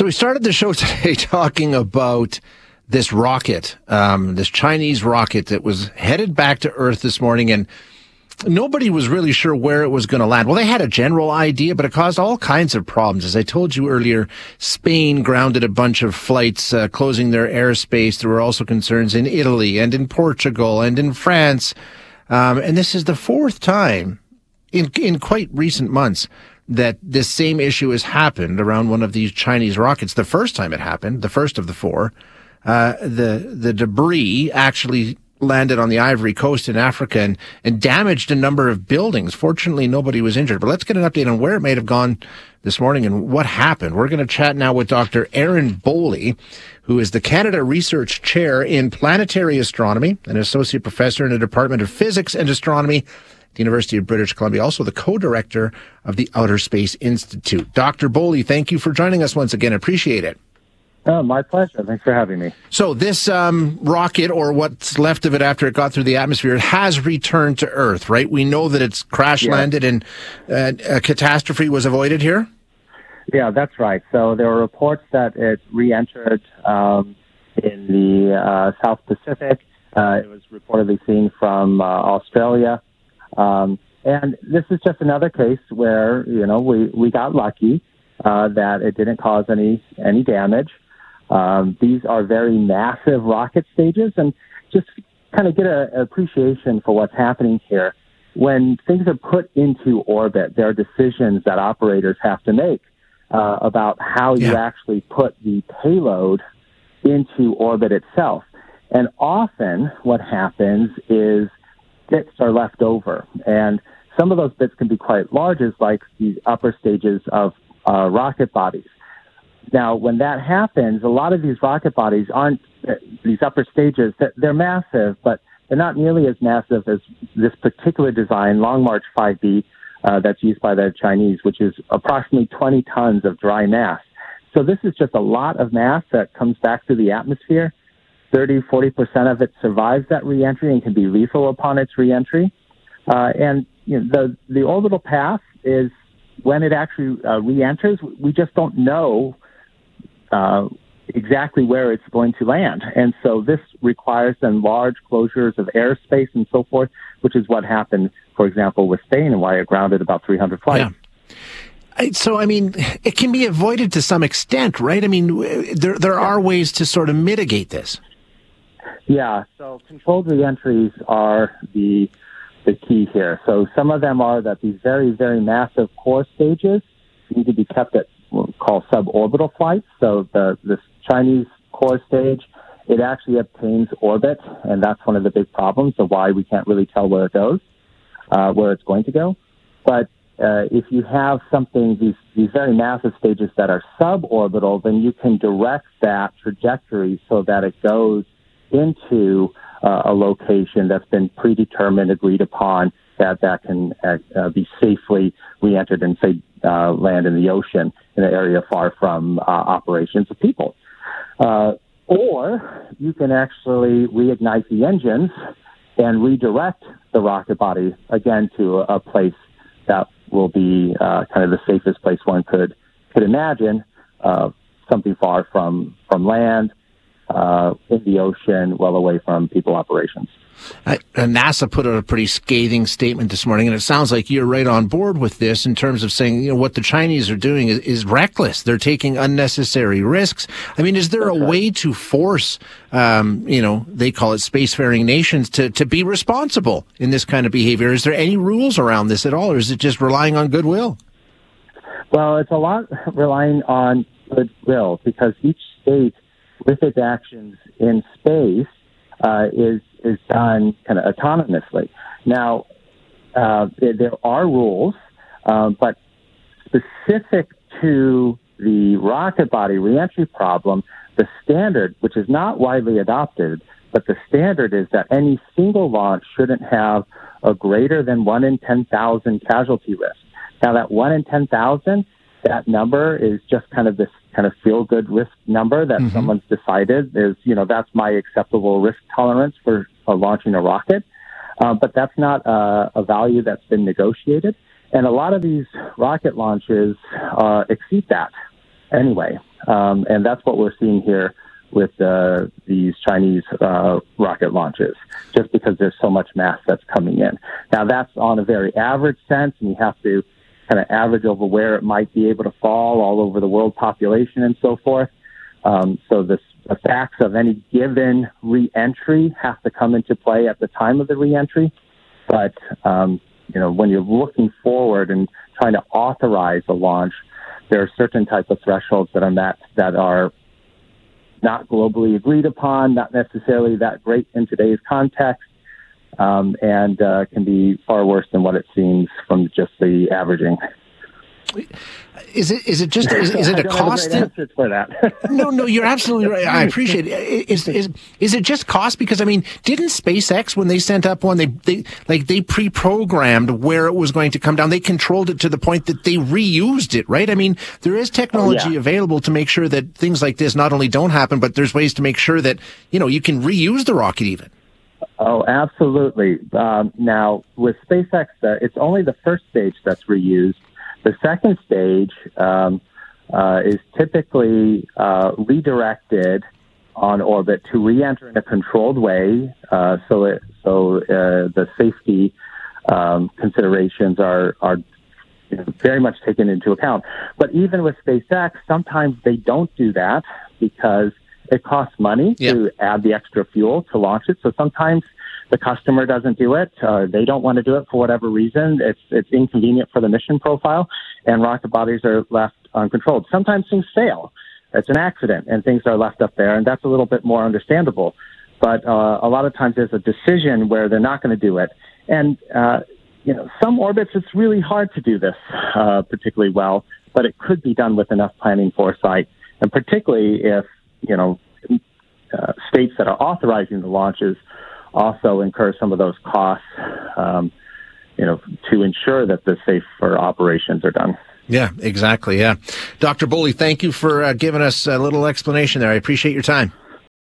So we started the show today talking about this rocket, um, this Chinese rocket that was headed back to Earth this morning, and nobody was really sure where it was going to land. Well, they had a general idea, but it caused all kinds of problems. As I told you earlier, Spain grounded a bunch of flights, uh, closing their airspace. There were also concerns in Italy and in Portugal and in France. Um, and this is the fourth time in in quite recent months that this same issue has happened around one of these Chinese rockets. The first time it happened, the first of the four, uh, the the debris actually landed on the Ivory Coast in Africa and, and damaged a number of buildings. Fortunately, nobody was injured. But let's get an update on where it may have gone this morning and what happened. We're going to chat now with Dr. Aaron Boley, who is the Canada Research Chair in Planetary Astronomy, an associate professor in the Department of Physics and Astronomy the University of British Columbia, also the co-director of the Outer Space Institute. Dr. Boley, thank you for joining us once again. Appreciate it. Oh, my pleasure. Thanks for having me. So this um, rocket, or what's left of it after it got through the atmosphere, has returned to Earth, right? We know that it's crash landed and uh, a catastrophe was avoided here. Yeah, that's right. So there were reports that it re-entered um, in the uh, South Pacific. Uh, it was reportedly seen from uh, Australia, um, and this is just another case where you know we we got lucky uh, that it didn't cause any any damage. Um, these are very massive rocket stages, and just kind of get an appreciation for what's happening here. When things are put into orbit, there are decisions that operators have to make uh, about how yeah. you actually put the payload into orbit itself. And often, what happens is bits are left over, and some of those bits can be quite large, as like the upper stages of uh, rocket bodies. Now, when that happens, a lot of these rocket bodies aren't uh, these upper stages. They're massive, but they're not nearly as massive as this particular design, Long March 5B, uh, that's used by the Chinese, which is approximately 20 tons of dry mass. So this is just a lot of mass that comes back to the atmosphere. 30, 40% of it survives that reentry and can be lethal upon its reentry. Uh, and you know, the, the orbital path is when it actually uh, re-enters, we just don't know uh, exactly where it's going to land. And so this requires then large closures of airspace and so forth, which is what happened, for example, with Spain and why it grounded about 300 flights. Yeah. So, I mean, it can be avoided to some extent, right? I mean, there there are ways to sort of mitigate this. Yeah. So, controlled reentries are the the key here. So, some of them are that these very very massive core stages need to be kept at what we call suborbital flights. So the this Chinese core stage, it actually obtains orbit, and that's one of the big problems of why we can't really tell where it goes, uh, where it's going to go. But uh, if you have something these these very massive stages that are suborbital, then you can direct that trajectory so that it goes into uh, a location that's been predetermined, agreed upon, that that can uh, uh, be safely re-entered and say uh, land in the ocean in an area far from uh, operations of people. Uh, or you can actually reignite the engines and redirect the rocket body again to a, a place that will be uh, kind of the safest place one could could imagine, something far from from land, uh, in the ocean, well away from people operations. Uh, NASA put out a pretty scathing statement this morning, and it sounds like you're right on board with this in terms of saying, you know, what the Chinese are doing is, is reckless. They're taking unnecessary risks. I mean, is there a way to force, um, you know, they call it spacefaring nations to, to be responsible in this kind of behavior? Is there any rules around this at all, or is it just relying on goodwill? Well, it's a lot relying on goodwill because each state, with its actions in space, uh, is is done kind of autonomously. Now, uh, there, are rules, uh, but specific to the rocket body reentry problem, the standard, which is not widely adopted, but the standard is that any single launch shouldn't have a greater than 1 in 10,000 casualty risk. Now, that 1 in 10,000, that number is just kind of this kind of feel good risk number that mm-hmm. someone's decided is, you know, that's my acceptable risk tolerance for uh, launching a rocket. Uh, but that's not uh, a value that's been negotiated. And a lot of these rocket launches uh, exceed that anyway. um, and that's what we're seeing here with uh, these Chinese uh, rocket launches, just because there's so much mass that's coming in. Now, that's on a very average sense, and you have to kind of average over where it might be able to fall all over the world population and so forth. Um, so this, the facts of any given reentry have to come into play at the time of the reentry. But um, you know, when you're looking forward and trying to authorize a launch, there are certain type of thresholds that are met that are not globally agreed upon, not necessarily that great in today's context, um, and uh, can be far worse than what it seems from just the averaging. Is it is it just is, is it a cost? A for that. no, no, you're absolutely right. I appreciate it. Is is is it just cost? Because I mean, didn't SpaceX when they sent up one, they they like they pre-programmed where it was going to come down. They controlled it to the point that they reused it, right? I mean, there is technology oh, yeah. available to make sure that things like this not only don't happen, but there's ways to make sure that you know you can reuse the rocket even. Oh, absolutely. Um, now with SpaceX, uh, it's only the first stage that's reused the second stage um, uh, is typically uh, redirected on orbit to re-enter in a controlled way, uh, so it, so uh, the safety um, considerations are are very much taken into account. But even with SpaceX, sometimes they don't do that because it costs money yep. to add the extra fuel to launch it. So sometimes the customer doesn't do it, uh, they don't want to do it for whatever reason. It's it's inconvenient for the mission profile, and rocket bodies are left uncontrolled. Sometimes things fail. It's an accident, and things are left up there, and that's a little bit more understandable. But uh, a lot of times there's a decision where they're not going to do it, and uh, you know some orbits it's really hard to do this uh, particularly well, but it could be done with enough planning foresight, and particularly if you know uh, states that are authorizing the launches also incur some of those costs, um, you know, to ensure that the safer operations are done. Yeah, exactly. Yeah. Dr. Boley, thank you for uh, giving us a little explanation there. I appreciate your time.